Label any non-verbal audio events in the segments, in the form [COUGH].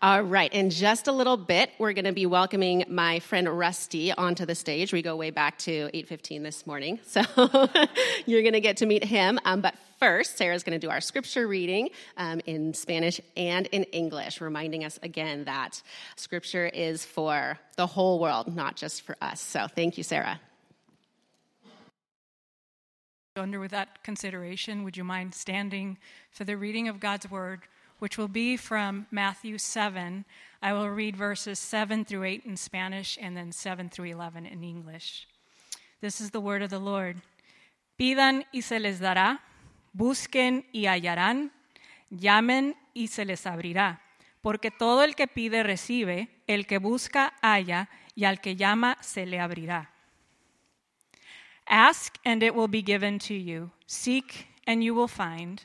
All right, in just a little bit, we're going to be welcoming my friend Rusty onto the stage. We go way back to 8:15 this morning, [LAUGHS] so [LAUGHS] you're going to get to meet him. Um, but first, Sarah's going to do our scripture reading um, in Spanish and in English, reminding us again that scripture is for the whole world, not just for us. So, thank you, Sarah. Under with that consideration, would you mind standing for the reading of God's word? Which will be from Matthew 7. I will read verses 7 through 8 in Spanish and then 7 through 11 in English. This is the word of the Lord. Pidan y se les dará, busquen y hallarán, llamen y se les abrirá, porque todo el que pide recibe, el que busca halla, y al que llama se le abrirá. Ask and it will be given to you. Seek and you will find.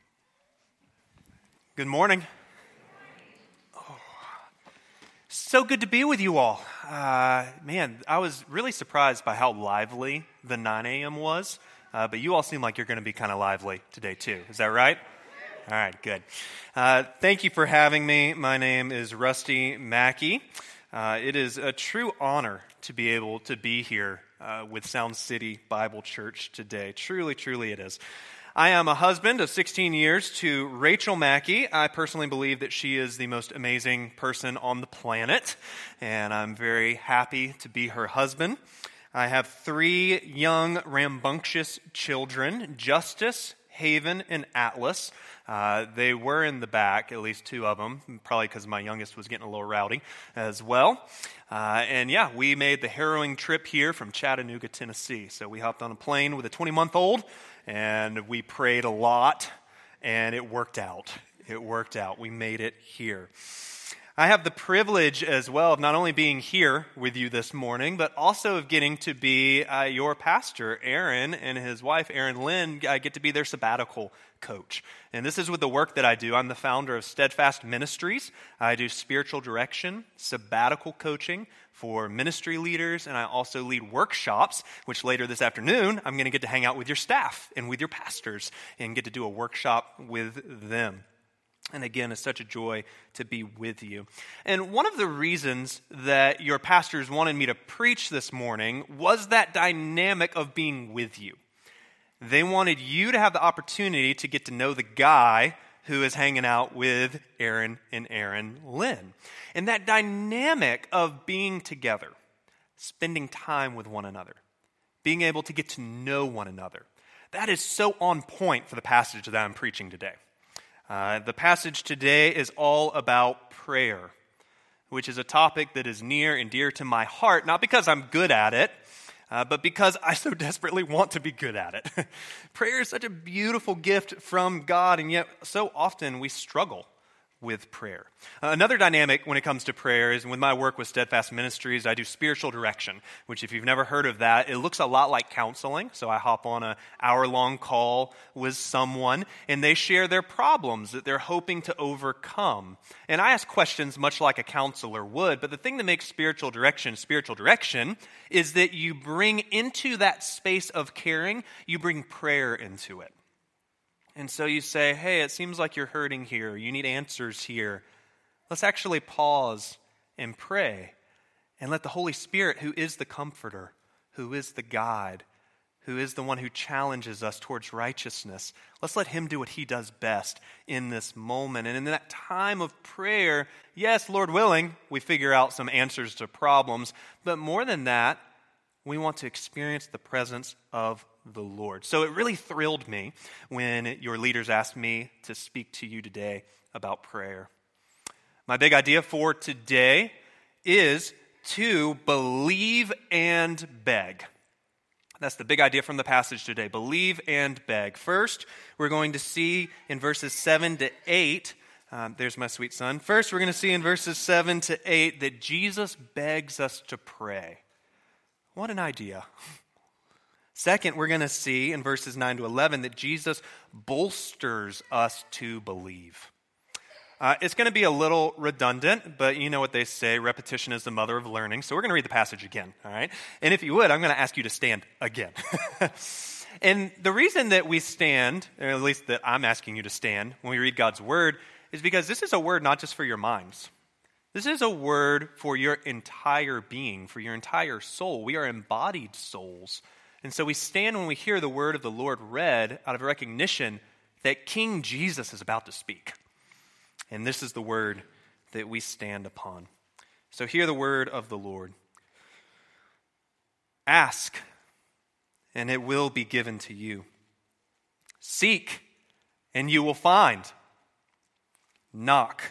Good morning. Oh, so good to be with you all. Uh, man, I was really surprised by how lively the 9 a.m. was, uh, but you all seem like you're going to be kind of lively today, too. Is that right? All right, good. Uh, thank you for having me. My name is Rusty Mackey. Uh, it is a true honor to be able to be here uh, with Sound City Bible Church today. Truly, truly, it is. I am a husband of 16 years to Rachel Mackey. I personally believe that she is the most amazing person on the planet, and I'm very happy to be her husband. I have three young, rambunctious children Justice, Haven, and Atlas. Uh, they were in the back, at least two of them, probably because my youngest was getting a little rowdy as well. Uh, and yeah, we made the harrowing trip here from Chattanooga, Tennessee. So we hopped on a plane with a 20 month old and we prayed a lot, and it worked out. It worked out. We made it here. I have the privilege as well of not only being here with you this morning, but also of getting to be uh, your pastor, Aaron, and his wife, Aaron Lynn. I get to be their sabbatical coach. And this is with the work that I do. I'm the founder of Steadfast Ministries. I do spiritual direction, sabbatical coaching for ministry leaders, and I also lead workshops, which later this afternoon I'm going to get to hang out with your staff and with your pastors and get to do a workshop with them. And again, it's such a joy to be with you. And one of the reasons that your pastors wanted me to preach this morning was that dynamic of being with you. They wanted you to have the opportunity to get to know the guy who is hanging out with Aaron and Aaron Lynn. And that dynamic of being together, spending time with one another, being able to get to know one another, that is so on point for the passage that I'm preaching today. Uh, the passage today is all about prayer, which is a topic that is near and dear to my heart, not because I'm good at it, uh, but because I so [LAUGHS] desperately want to be good at it. [LAUGHS] Prayer is such a beautiful gift from God, and yet so often we struggle with prayer. Another dynamic when it comes to prayer is with my work with Steadfast Ministries, I do spiritual direction, which, if you've never heard of that, it looks a lot like counseling. So I hop on an hour long call with someone, and they share their problems that they're hoping to overcome. And I ask questions much like a counselor would, but the thing that makes spiritual direction spiritual direction is that you bring into that space of caring, you bring prayer into it. And so you say, hey, it seems like you're hurting here. You need answers here. Let's actually pause and pray and let the Holy Spirit, who is the comforter, who is the guide, who is the one who challenges us towards righteousness, let's let him do what he does best in this moment. And in that time of prayer, yes, Lord willing, we figure out some answers to problems. But more than that, we want to experience the presence of the Lord. So it really thrilled me when your leaders asked me to speak to you today about prayer. My big idea for today is to believe and beg. That's the big idea from the passage today. Believe and beg. First, we're going to see in verses 7 to 8 Um, there's my sweet son. First, we're going to see in verses 7 to 8 that Jesus begs us to pray. What an idea. [LAUGHS] Second, we're going to see in verses 9 to 11 that Jesus bolsters us to believe. Uh, it's going to be a little redundant, but you know what they say repetition is the mother of learning. So we're going to read the passage again, all right? And if you would, I'm going to ask you to stand again. [LAUGHS] and the reason that we stand, or at least that I'm asking you to stand when we read God's word, is because this is a word not just for your minds. This is a word for your entire being, for your entire soul. We are embodied souls. And so we stand when we hear the word of the Lord read out of recognition that King Jesus is about to speak. And this is the word that we stand upon. So hear the word of the Lord. Ask, and it will be given to you. Seek, and you will find. Knock,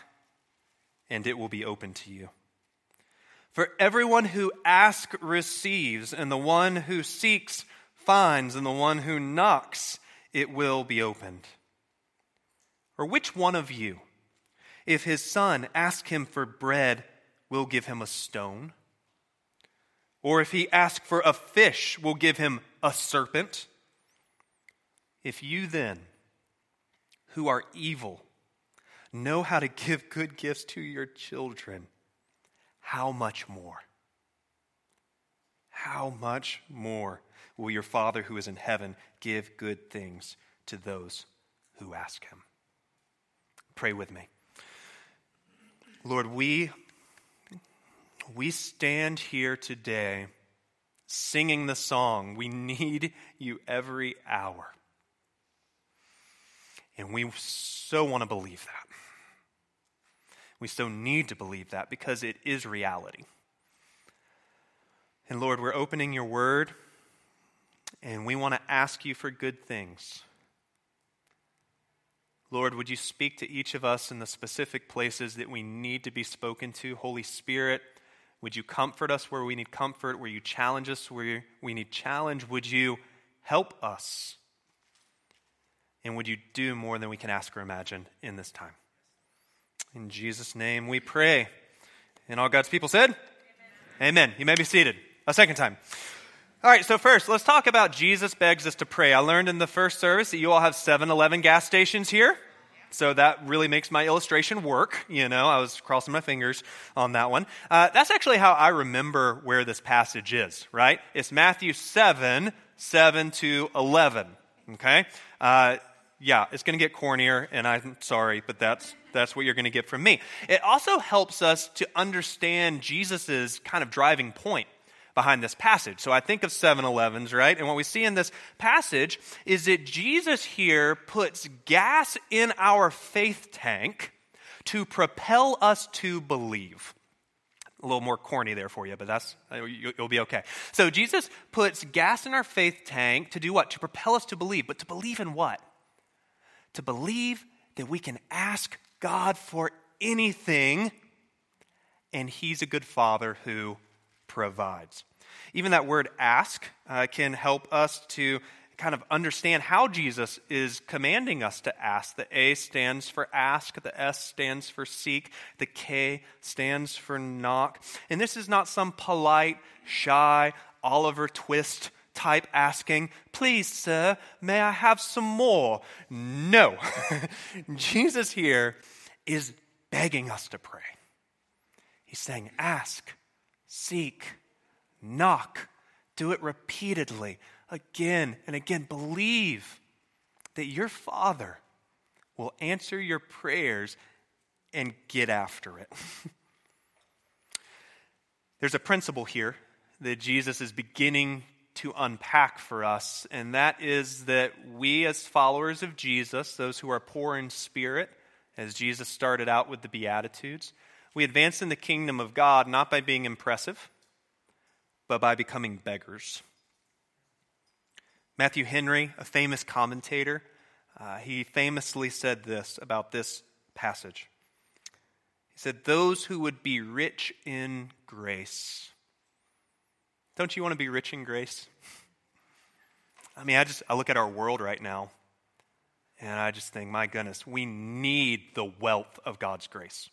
and it will be open to you. For everyone who asks receives, and the one who seeks finds, and the one who knocks, it will be opened. Or which one of you, if his son asks him for bread, will give him a stone? Or if he asks for a fish, will give him a serpent? If you then, who are evil, know how to give good gifts to your children, how much more? How much more will your Father who is in heaven give good things to those who ask him? Pray with me. Lord, we, we stand here today singing the song, We Need You Every Hour. And we so want to believe that. We so need to believe that because it is reality. And Lord, we're opening your word and we want to ask you for good things. Lord, would you speak to each of us in the specific places that we need to be spoken to? Holy Spirit, would you comfort us where we need comfort, where you challenge us where we need challenge? Would you help us? And would you do more than we can ask or imagine in this time? In Jesus' name we pray. And all God's people said, Amen. Amen. You may be seated. A second time. All right, so first, let's talk about Jesus begs us to pray. I learned in the first service that you all have 7 Eleven gas stations here. So that really makes my illustration work. You know, I was crossing my fingers on that one. Uh, that's actually how I remember where this passage is, right? It's Matthew 7, 7 to 11. Okay? Uh, yeah, it's going to get cornier, and I'm sorry, but that's that's what you're going to get from me. It also helps us to understand Jesus' kind of driving point behind this passage. So I think of 7 Elevens, right? And what we see in this passage is that Jesus here puts gas in our faith tank to propel us to believe. A little more corny there for you, but that's you'll be okay. So Jesus puts gas in our faith tank to do what? To propel us to believe, but to believe in what? To believe that we can ask God for anything, and He's a good Father who provides. Even that word ask uh, can help us to kind of understand how Jesus is commanding us to ask. The A stands for ask, the S stands for seek, the K stands for knock. And this is not some polite, shy, Oliver Twist type asking, Please, sir, may I have some more? No. [LAUGHS] Jesus here is begging us to pray. He's saying, Ask, seek, knock, do it repeatedly, again and again. Believe that your Father will answer your prayers and get after it. [LAUGHS] There's a principle here that Jesus is beginning to unpack for us, and that is that we, as followers of Jesus, those who are poor in spirit, as Jesus started out with the Beatitudes, we advance in the kingdom of God not by being impressive, but by becoming beggars. Matthew Henry, a famous commentator, uh, he famously said this about this passage. He said, Those who would be rich in grace don't you want to be rich in grace? I mean, I just I look at our world right now, And I just think, my goodness, we need the wealth of God's grace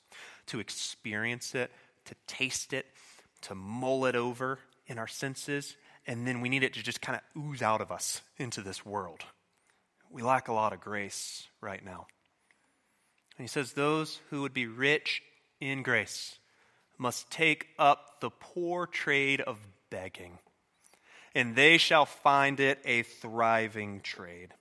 to experience it, to taste it, to mull it over in our senses, and then we need it to just kind of ooze out of us into this world. We lack a lot of grace right now. And he says, Those who would be rich in grace must take up the poor trade of begging, and they shall find it a thriving trade.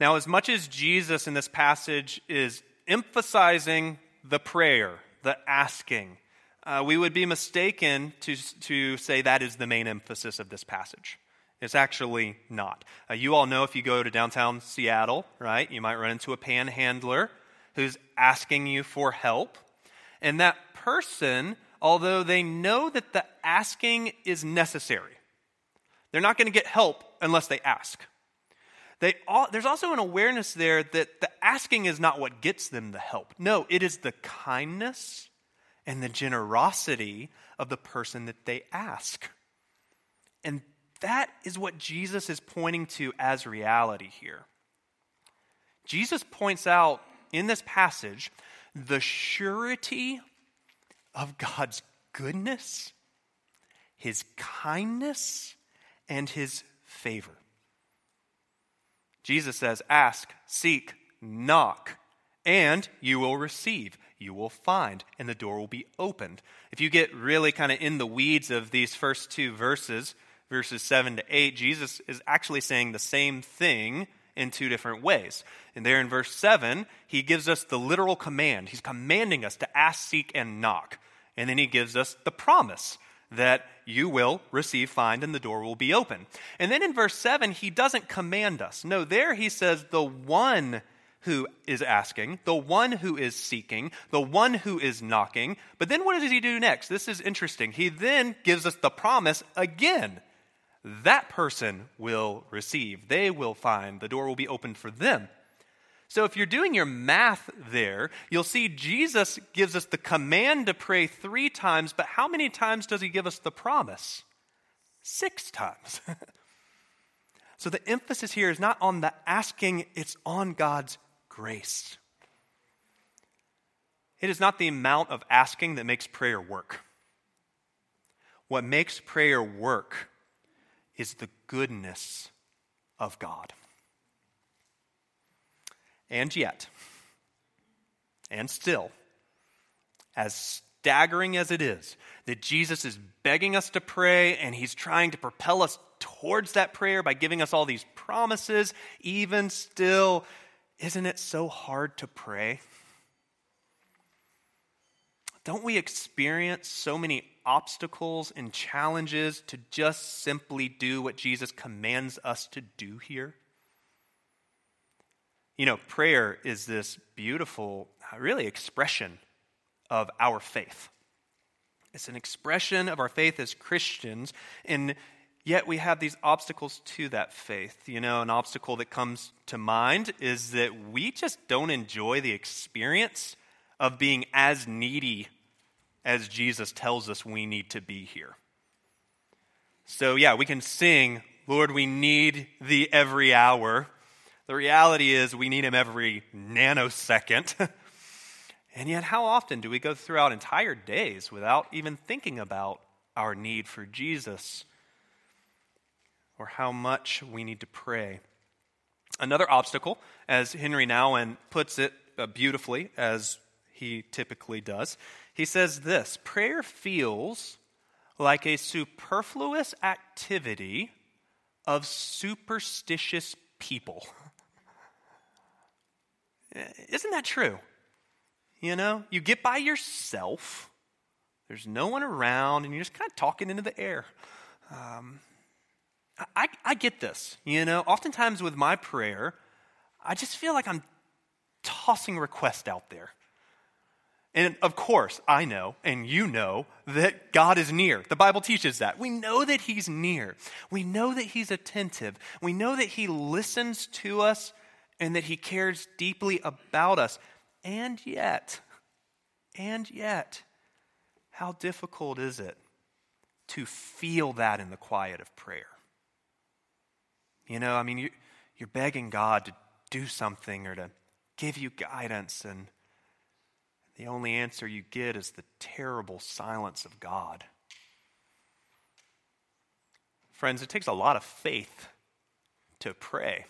Now, as much as Jesus in this passage is emphasizing the prayer, the asking, uh, we would be mistaken to, to say that is the main emphasis of this passage. It's actually not. Uh, you all know if you go to downtown Seattle, right, you might run into a panhandler who's asking you for help. And that person, although they know that the asking is necessary, they're not going to get help unless they ask. They all, there's also an awareness there that the asking is not what gets them the help. No, it is the kindness and the generosity of the person that they ask. And that is what Jesus is pointing to as reality here. Jesus points out in this passage the surety of God's goodness, his kindness, and his favor. Jesus says, Ask, seek, knock, and you will receive. You will find, and the door will be opened. If you get really kind of in the weeds of these first two verses, verses 7 to 8, Jesus is actually saying the same thing in two different ways. And there in verse 7, he gives us the literal command. He's commanding us to ask, seek, and knock. And then he gives us the promise that you will receive, find, and the door will be open. And then in verse 7, he doesn't command us. No, there he says, the one who is asking, the one who is seeking, the one who is knocking. But then what does he do next? This is interesting. He then gives us the promise again. That person will receive, they will find, the door will be opened for them. So if you're doing your math there, you'll see Jesus gives us the command to pray three times, but how many times does he give us the promise? Six times. [LAUGHS] so the emphasis here is not on the asking, it's on God's grace. It is not the amount of asking that makes prayer work. What makes prayer work is the goodness of God. And yet, and still, as staggering as it is that Jesus is begging us to pray and he's trying to propel us towards that prayer by giving us all these promises, even still, isn't it so hard to pray? Don't we experience so many obstacles and challenges to just simply do what Jesus commands us to do here? You know, prayer is this beautiful, uh, really, expression of our faith. It's an expression of our faith as Christians, and yet we have these obstacles to that faith. You know, an obstacle that comes to mind is that we just don't enjoy the experience of being as needy as Jesus tells us we need to be here. So, yeah, we can sing, Lord, we need thee every hour. The reality is, we need Him every nanosecond. [LAUGHS] and yet, how often do we go throughout entire days without even thinking about our need for Jesus or how much we need to pray? Another obstacle, as Henry Nouwen puts it uh, beautifully, as he typically does, he says this prayer feels like a superfluous activity of superstitious people. [LAUGHS] Isn't that true? You know, you get by yourself, there's no one around, and you're just kind of talking into the air. Um, I, I get this. You know, oftentimes with my prayer, I just feel like I'm tossing requests out there. And of course, I know and you know that God is near. The Bible teaches that. We know that He's near. We know that He's attentive. We know that He listens to us and that He cares deeply about us. And yet, and yet, how difficult is it to feel that in the quiet of prayer? You know, I mean, you, You're begging God to do something or to give you guidance, and the only answer you get is the terrible silence of God. Friends, it takes a lot of faith to pray.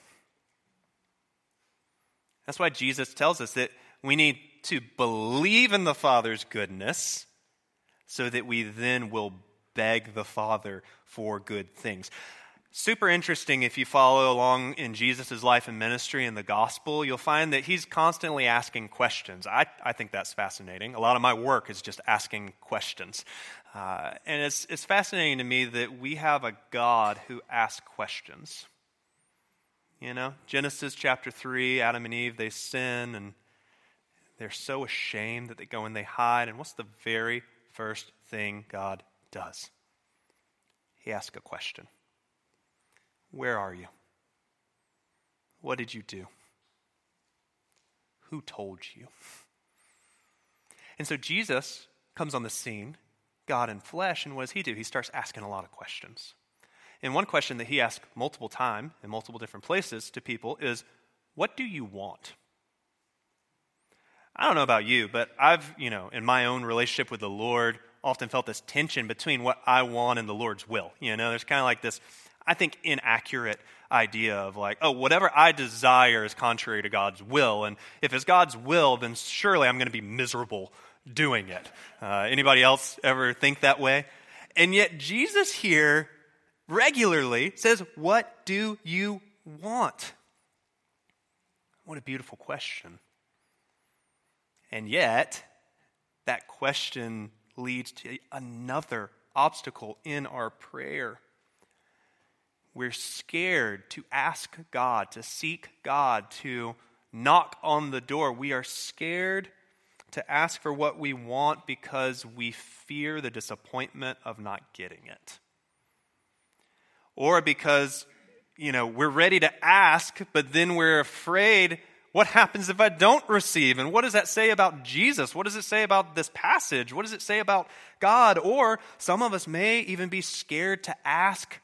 That's why Jesus tells us that we need to believe in the Father's goodness so that we then will beg the Father for good things. Super interesting if you follow along in Jesus' life and ministry in the gospel, you'll find that he's constantly asking questions. I, I think that's fascinating. A lot of my work is just asking questions. Uh, and it's, it's fascinating to me that we have a God who asks questions. You know, Genesis chapter 3, Adam and Eve, they sin and they're so ashamed that they go and they hide. And what's the very first thing God does? He asks a question. Where are you? What did you do? Who told you? And so Jesus comes on the scene, God in flesh, and what does he do? He starts asking a lot of questions. And one question that he asks multiple times in multiple different places to people is, What do you want? I don't know about you, but I've, you know, in my own relationship with the Lord, often felt this tension between what I want and the Lord's will. You know, there's kind of like this I think, inaccurate idea of like, oh, whatever I desire is contrary to God's will. And if it's God's will, then surely I'm going to be miserable doing it. Uh, anybody else ever think that way? And yet, Jesus here regularly says, What do you want? What a beautiful question. And yet, that question leads to another obstacle in our prayer we're scared to ask God, to seek God, to knock on the door. We are scared to ask for what we want because we fear the disappointment of not getting it. Or because, you know, we're ready to ask, but then we're afraid what happens if I don't receive? And what does that say about Jesus? What does it say about this passage? What does it say about God? Or some of us may even be scared to ask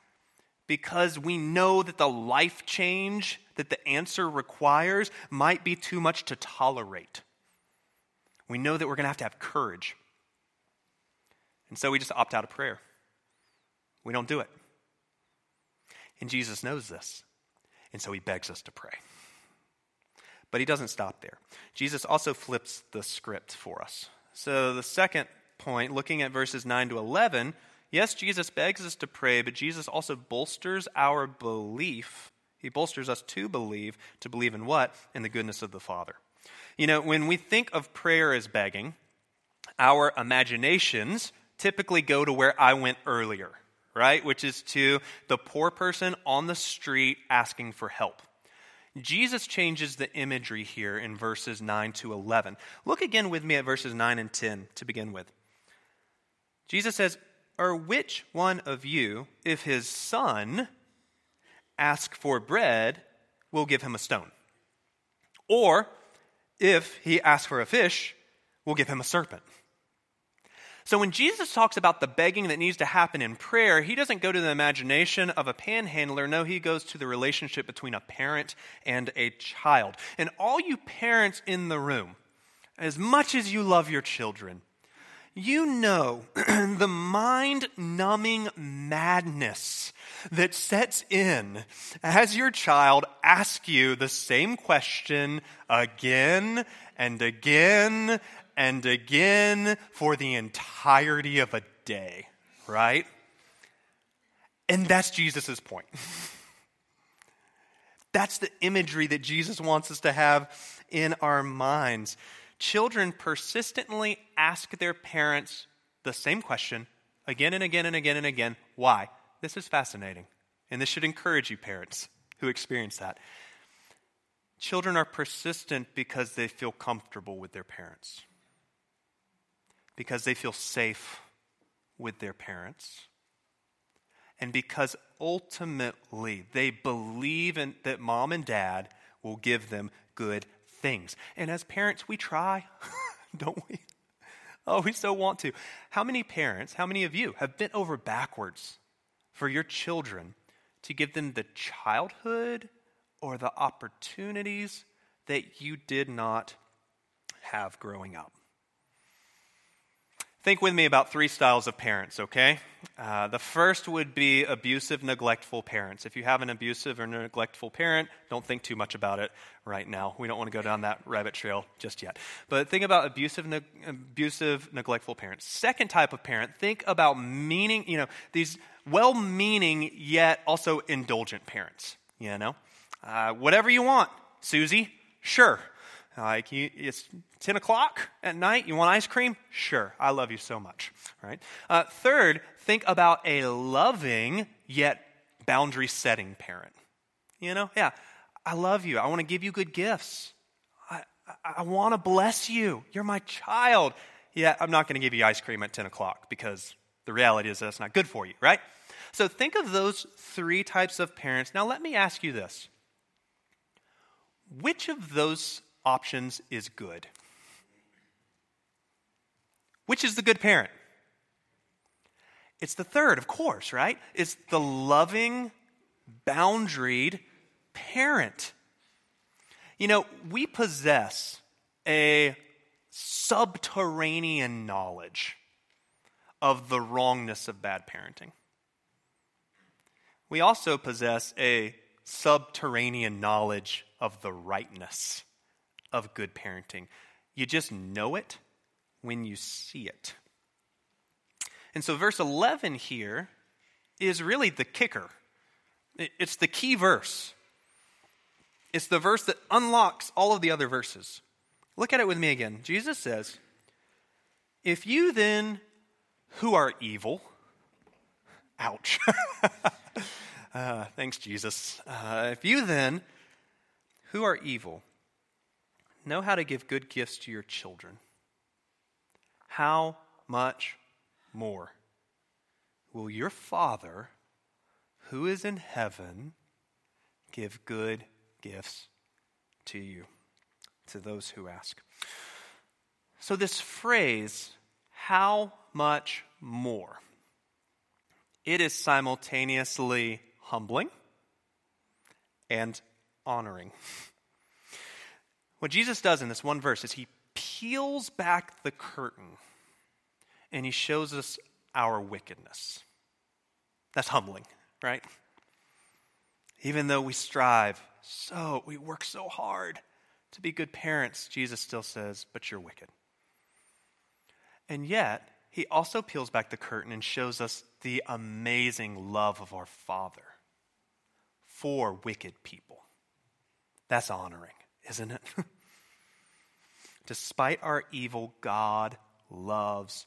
because we know that the life change that the answer requires might be too much to tolerate. We know that we're going to have to have courage. And so we just opt out of prayer. We don't do it. And Jesus knows this. And so he begs us to pray. But he doesn't stop there. Jesus also flips the script for us. So the second point, looking at verses 9 to 11, Yes, Jesus begs us to pray, but Jesus also bolsters our belief. He bolsters us to believe, to believe in what? In the goodness of the Father. You know, when we think of prayer as begging, our imaginations typically go to where I went earlier, right? Which is to the poor person on the street asking for help. Jesus changes the imagery here in verses 9 to 11. Look again with me at verses 9 and 10 to begin with. Jesus says, or which one of you, if his son ask for bread, will give him a stone? Or if he asks for a fish, will give him a serpent? So when Jesus talks about the begging that needs to happen in prayer, he doesn't go to the imagination of a panhandler. No, he goes to the relationship between a parent and a child. And all you parents in the room, as much as you love your children, you know [CLEARS THROAT] the mind numbing madness that sets in as your child asks you the same question again and again and again for the entirety of a day, right? And that's Jesus' point. [LAUGHS] that's the imagery that Jesus wants us to have in our minds. Children persistently ask their parents the same question again and again and again and again. Why? This is fascinating. And this should encourage you, parents who experience that. Children are persistent because they feel comfortable with their parents, because they feel safe with their parents, and because ultimately they believe in, that mom and dad will give them good things. And as parents, we try, [LAUGHS] don't we? Oh, we so want to. How many parents, how many of you have bent over backwards for your children to give them the childhood or the opportunities that you did not have growing up. Think with me about three styles of parents, okay? Uh, the first would be abusive, neglectful parents. If you have an abusive or neglectful parent, don't think too much about it right now. We don't want to go down that rabbit trail just yet. But think about abusive, ne- abusive, neglectful parents. Second type of parent, think about meaning, you know, these well meaning yet also indulgent parents, you know? Uh, whatever you want, Susie, sure. Like, you, it's 10 o'clock at night, you want ice cream? Sure, I love you so much, right? Uh, third, think about a loving yet boundary setting parent. You know, yeah, I love you. I want to give you good gifts. I, I, I want to bless you. You're my child. Yeah, I'm not going to give you ice cream at 10 o'clock because the reality is that's not good for you, right? So think of those three types of parents. Now, let me ask you this which of those options is good? Which is the good parent? It's the third, of course, right? It's the loving, boundaried parent. You know, we possess a subterranean knowledge of the wrongness of bad parenting. We also possess a subterranean knowledge of the rightness of good parenting. You just know it when you see it. And so, verse 11 here is really the kicker. It's the key verse. It's the verse that unlocks all of the other verses. Look at it with me again. Jesus says, If you then, who are evil, ouch. [LAUGHS] uh, thanks, Jesus. Uh, if you then, who are evil, know how to give good gifts to your children, how much more will your Father who is in heaven give good gifts to you, to those who ask? So, this phrase, how much more, it is simultaneously humbling and honoring. [LAUGHS] What Jesus does in this one verse is he peels back the curtain and he shows us our wickedness. That's humbling, right? Even though we strive so, we work so hard to be good parents, Jesus still says, but you're wicked. And yet, he also peels back the curtain and shows us the amazing love of our Father for wicked people. That's honoring, isn't it? [LAUGHS] Despite our evil, God loves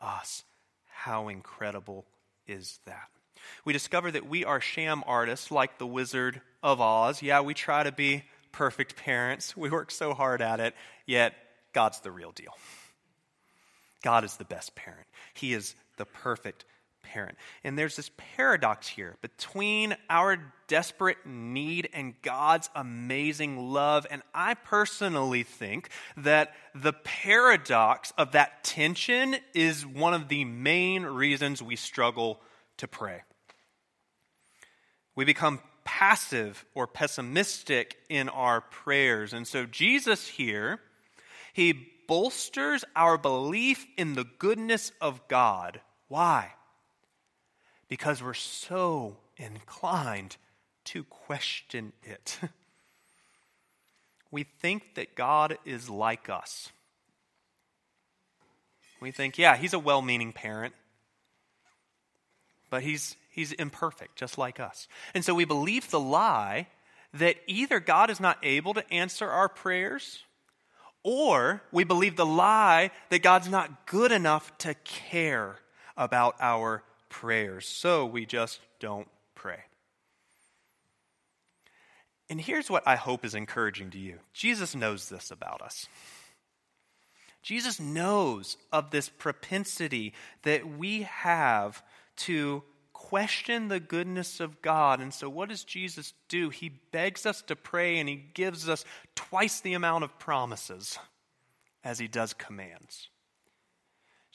us. How incredible is that? We discover that we are sham artists like the Wizard of Oz. Yeah, we try to be perfect parents. We work so hard at it, yet God's the real deal. God is the best parent. He is the perfect parent. And there's this paradox here between our desperate need and God's amazing love. And I personally think that the paradox of that tension is one of the main reasons we struggle to pray. We become passive or pessimistic in our prayers. And so Jesus here, he bolsters our belief in the goodness of God. Why? Because we're so inclined to question it. [LAUGHS] we think that God is like us. We think, yeah, he's a well meaning parent, but he's, he's imperfect, just like us. And so we believe the lie that either God is not able to answer our prayers, or we believe the lie that God's not good enough to care about our prayers, so we just don't pray. And here's what I hope is encouraging to you Jesus knows this about us. Jesus knows of this propensity that we have to question the goodness of God. And so, what does Jesus do? He begs us to pray and he gives us twice the amount of promises as he does commands.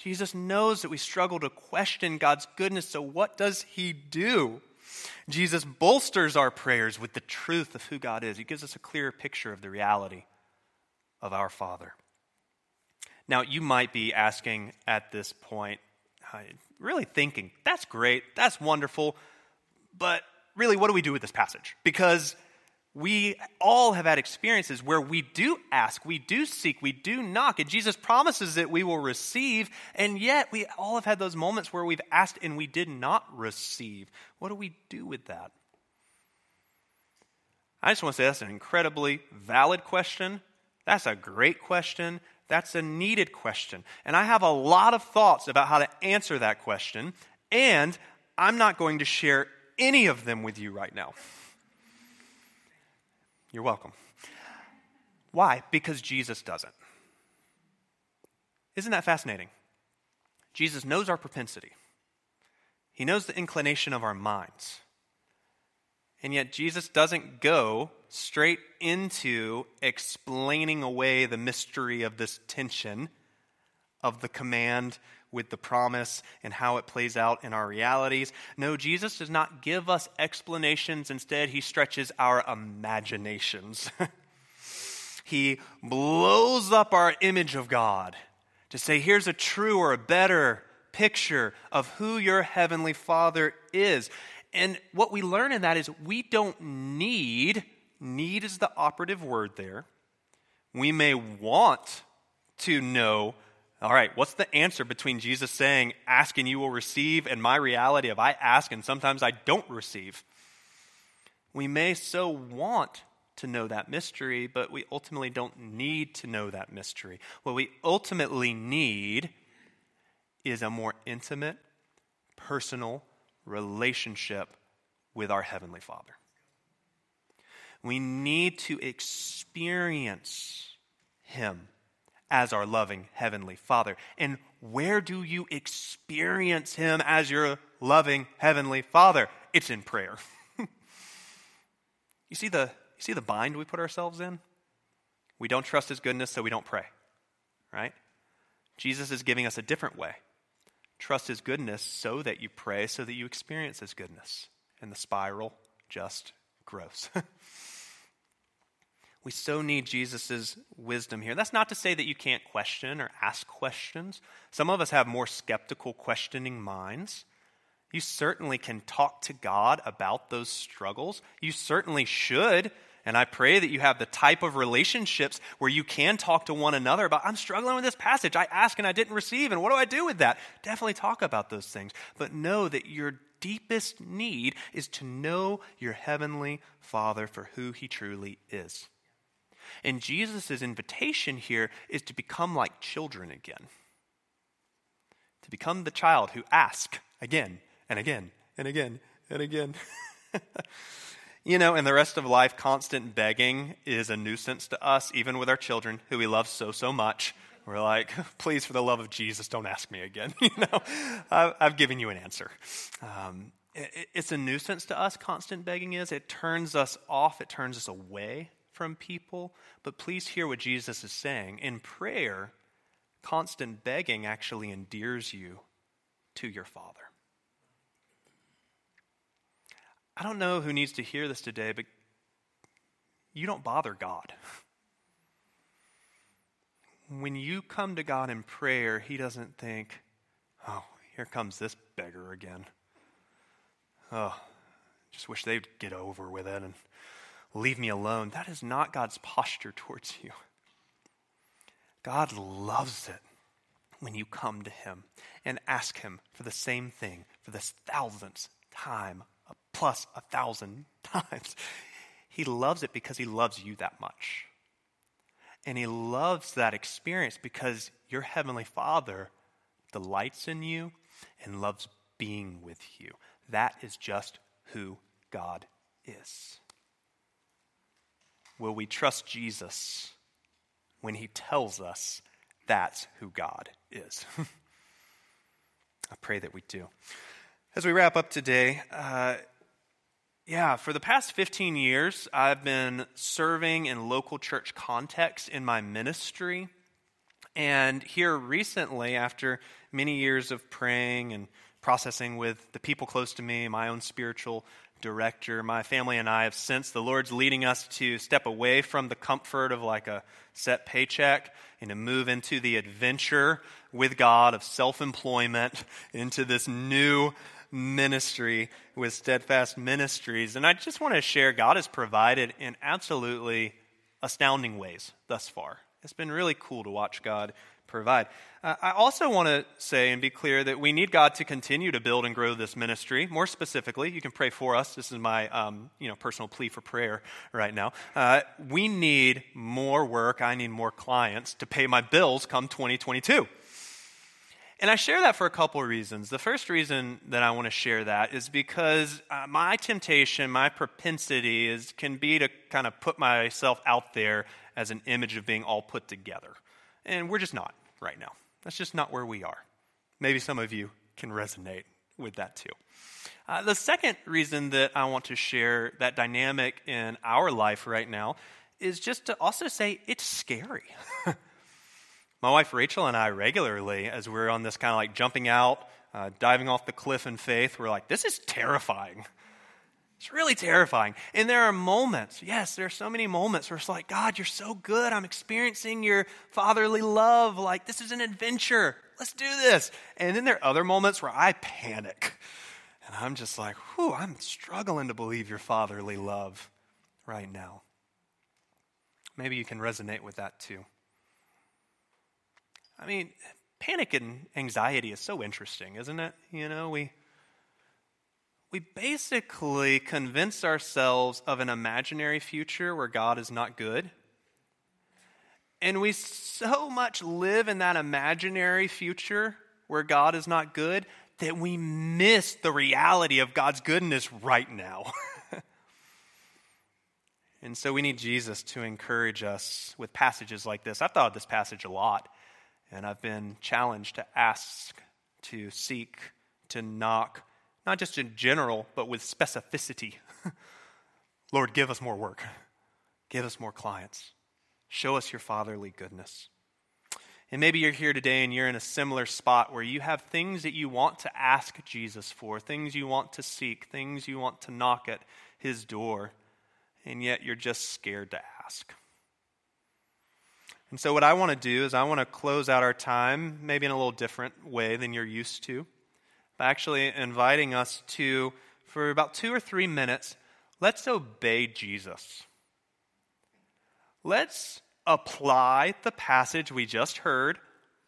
Jesus knows that we struggle to question God's goodness, so what does he do? Jesus bolsters our prayers with the truth of who God is. He gives us a clearer picture of the reality of our Father. Now, you might be asking at this point, uh, really thinking, that's great, that's wonderful, but really, what do we do with this passage? Because we all have had experiences where we do ask, we do seek, we do knock, and Jesus promises that we will receive, and yet we all have had those moments where we've asked and we did not receive. What do we do with that? I just want to say that's an incredibly valid question. That's a great question. That's a needed question. And I have a lot of thoughts about how to answer that question, and I'm not going to share any of them with you right now. You're welcome. Why? Because Jesus doesn't. Isn't that fascinating? Jesus knows our propensity, He knows the inclination of our minds. And yet, Jesus doesn't go straight into explaining away the mystery of this tension of the command with the promise and how it plays out in our realities. No, Jesus does not give us explanations. Instead, he stretches our imaginations. [LAUGHS] he blows up our image of God to say, here's a truer, a better picture of who your heavenly Father is. And what we learn in that is we don't need, need is the operative word there. We may want to know all right, what's the answer between Jesus saying, ask and you will receive, and my reality of I ask and sometimes I don't receive? We may so want to know that mystery, but we ultimately don't need to know that mystery. What we ultimately need is a more intimate, personal relationship with our Heavenly Father. We need to experience Him as our loving Heavenly Father. And where do you experience Him as your loving Heavenly Father? It's in prayer. [LAUGHS] you, see the, you see the bind we put ourselves in? We don't trust His goodness, so we don't pray, right? Jesus is giving us a different way. Trust His goodness so that you pray, so that you experience His goodness. And the spiral just grows. [LAUGHS] We so need Jesus' wisdom here. That's not to say that you can't question or ask questions. Some of us have more skeptical, questioning minds. You certainly can talk to God about those struggles. You certainly should. And I pray that you have the type of relationships where you can talk to one another about, I'm struggling with this passage. I ask and I didn't receive, and what do I do with that? Definitely talk about those things. But know that your deepest need is to know your heavenly Father for who he truly is. And Jesus' invitation here is to become like children again. To become the child who asks again and again and again and again. [LAUGHS] you know, in the rest of life, constant begging is a nuisance to us, even with our children who we love so, so much. We're like, [LAUGHS] please, for the love of Jesus, don't ask me again. [LAUGHS] you know, I've given you an answer. Um, it's a nuisance to us, constant begging is. It turns us off, it turns us away from people, but please hear what Jesus is saying. In prayer, constant begging actually endears you to your Father. I don't know who needs to hear this today, but you don't bother God. When you come to God in prayer, He doesn't think, oh, here comes this beggar again. Oh, just wish they'd get over with it and leave me alone. That is not God's posture towards you. God loves it when you come to Him and ask Him for the same thing for this thousandth time, plus a thousand [LAUGHS] times. He loves it because He loves you that much. And He loves that experience because your Heavenly Father delights in you and loves being with you. That is just who God is. Will we trust Jesus when he tells us that's who God is? [LAUGHS] I pray that we do. As we wrap up today, uh, yeah, for the past 15 years, I've been serving in local church context in my ministry. And here recently, after many years of praying and processing with the people close to me, my own spiritual director. My family and I have sensed the Lord's leading us to step away from the comfort of like a set paycheck and to move into the adventure with God of self employment [LAUGHS] into this new ministry with Steadfast Ministries. And I just want to share God has provided in absolutely astounding ways thus far. It's been really cool to watch God provide. Uh, I also want to say and be clear that we need God to continue to build and grow this ministry. More specifically, you can pray for us. This is my um, you know, personal plea for prayer right now. Uh, we need more work. I need more clients to pay my bills come 2022. And I share that for a couple of reasons. The first reason that I want to share that is because uh, my temptation, my propensity is can be to kind of put myself out there as an image of being all put together. And we're just not right now. That's just not where we are. Maybe some of you can resonate with that too. Uh, the second reason that I want to share that dynamic in our life right now is just to also say it's scary. [LAUGHS] My wife Rachel and I regularly, as we're on this kind of like jumping out, uh, diving off the cliff in faith, we're like, this is terrifying. It's really terrifying. And there are moments, yes, there are so many moments where it's like, God, you're so good. I'm experiencing your fatherly love. Like, this is an adventure. Let's do this. And then there are other moments where I panic. And I'm just like, whew, I'm struggling to believe your fatherly love right now. Maybe you can resonate with that too. I mean, panic and anxiety is so interesting, isn't it? You know, we we basically convince ourselves of an imaginary future where God is not good. And we so much live in that imaginary future where God is not good that we miss the reality of God's goodness right now. [LAUGHS] and so we need Jesus to encourage us with passages like this. I've thought of this passage a lot. And I've been challenged to ask, to seek, to knock, not just in general, but with specificity. [LAUGHS] Lord, give us more work. Give us more clients. Show us your fatherly goodness. And maybe you're here today and you're in a similar spot where you have things that you want to ask Jesus for, things you want to seek, things you want to knock at his door, and yet you're just scared to ask. And so, what I want to do is, I want to close out our time, maybe in a little different way than you're used to, by actually inviting us to, for about two or three minutes, let's obey Jesus. Let's apply the passage we just heard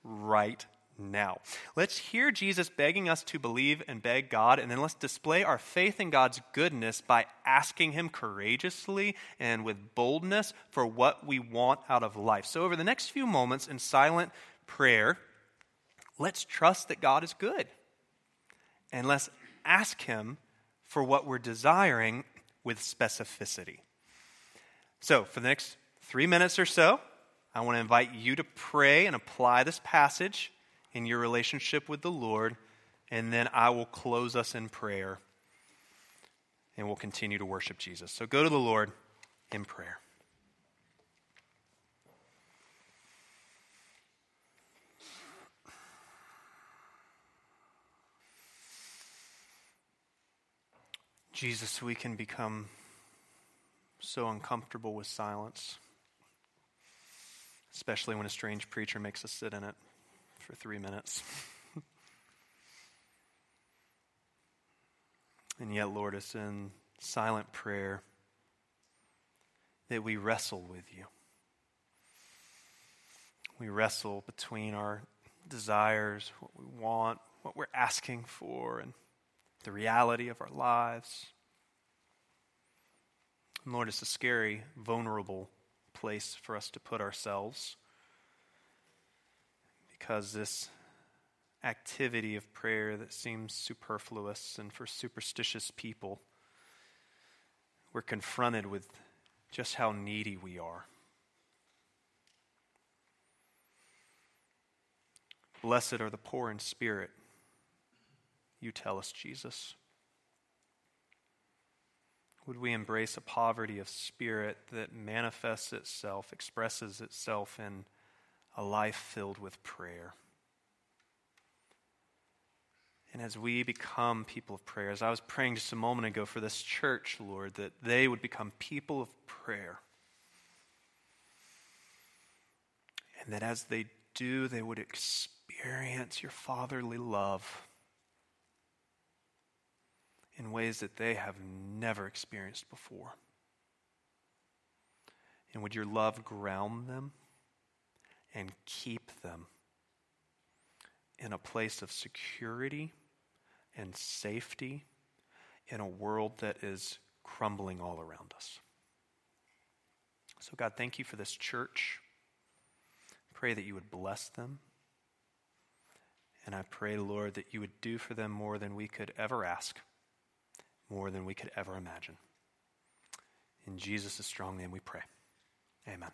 right now. Let's hear Jesus begging us to believe and beg God, and then let's display our faith in God's goodness by asking Him courageously and with boldness for what we want out of life. So, over the next few moments in silent prayer, let's trust that God is good. And let's ask Him for what we're desiring with specificity. So, for the next three minutes or so, I want to invite you to pray and apply this passage in your relationship with the Lord, and then I will close us in prayer and we'll continue to worship Jesus. So go to the Lord in prayer. Jesus, we can become so uncomfortable with silence, especially when a strange preacher makes us sit in it for three minutes. [LAUGHS] and yet, Lord, it's in silent prayer that we wrestle with you. We wrestle between our desires, what we want, what we're asking for, and the reality of our lives. And Lord, it's a scary, vulnerable place for us to put ourselves because this activity of prayer that seems superfluous and for superstitious people, we're confronted with just how needy we are. Blessed are the poor in spirit, you tell us, Jesus. Would we embrace a poverty of spirit that manifests itself, expresses itself in a life filled with prayer. And as we become people of prayer, as I was praying just a moment ago for this church, Lord, that they would become people of prayer. And that as they do, they would experience your fatherly love in ways that they have never experienced before. And would your love ground them and keep them in a place of security and safety in a world that is crumbling all around us. So, God, thank you for this church. Pray that you would bless them. And I pray, Lord, that you would do for them more than we could ever ask, more than we could ever imagine. In Jesus' strong name we pray. Amen.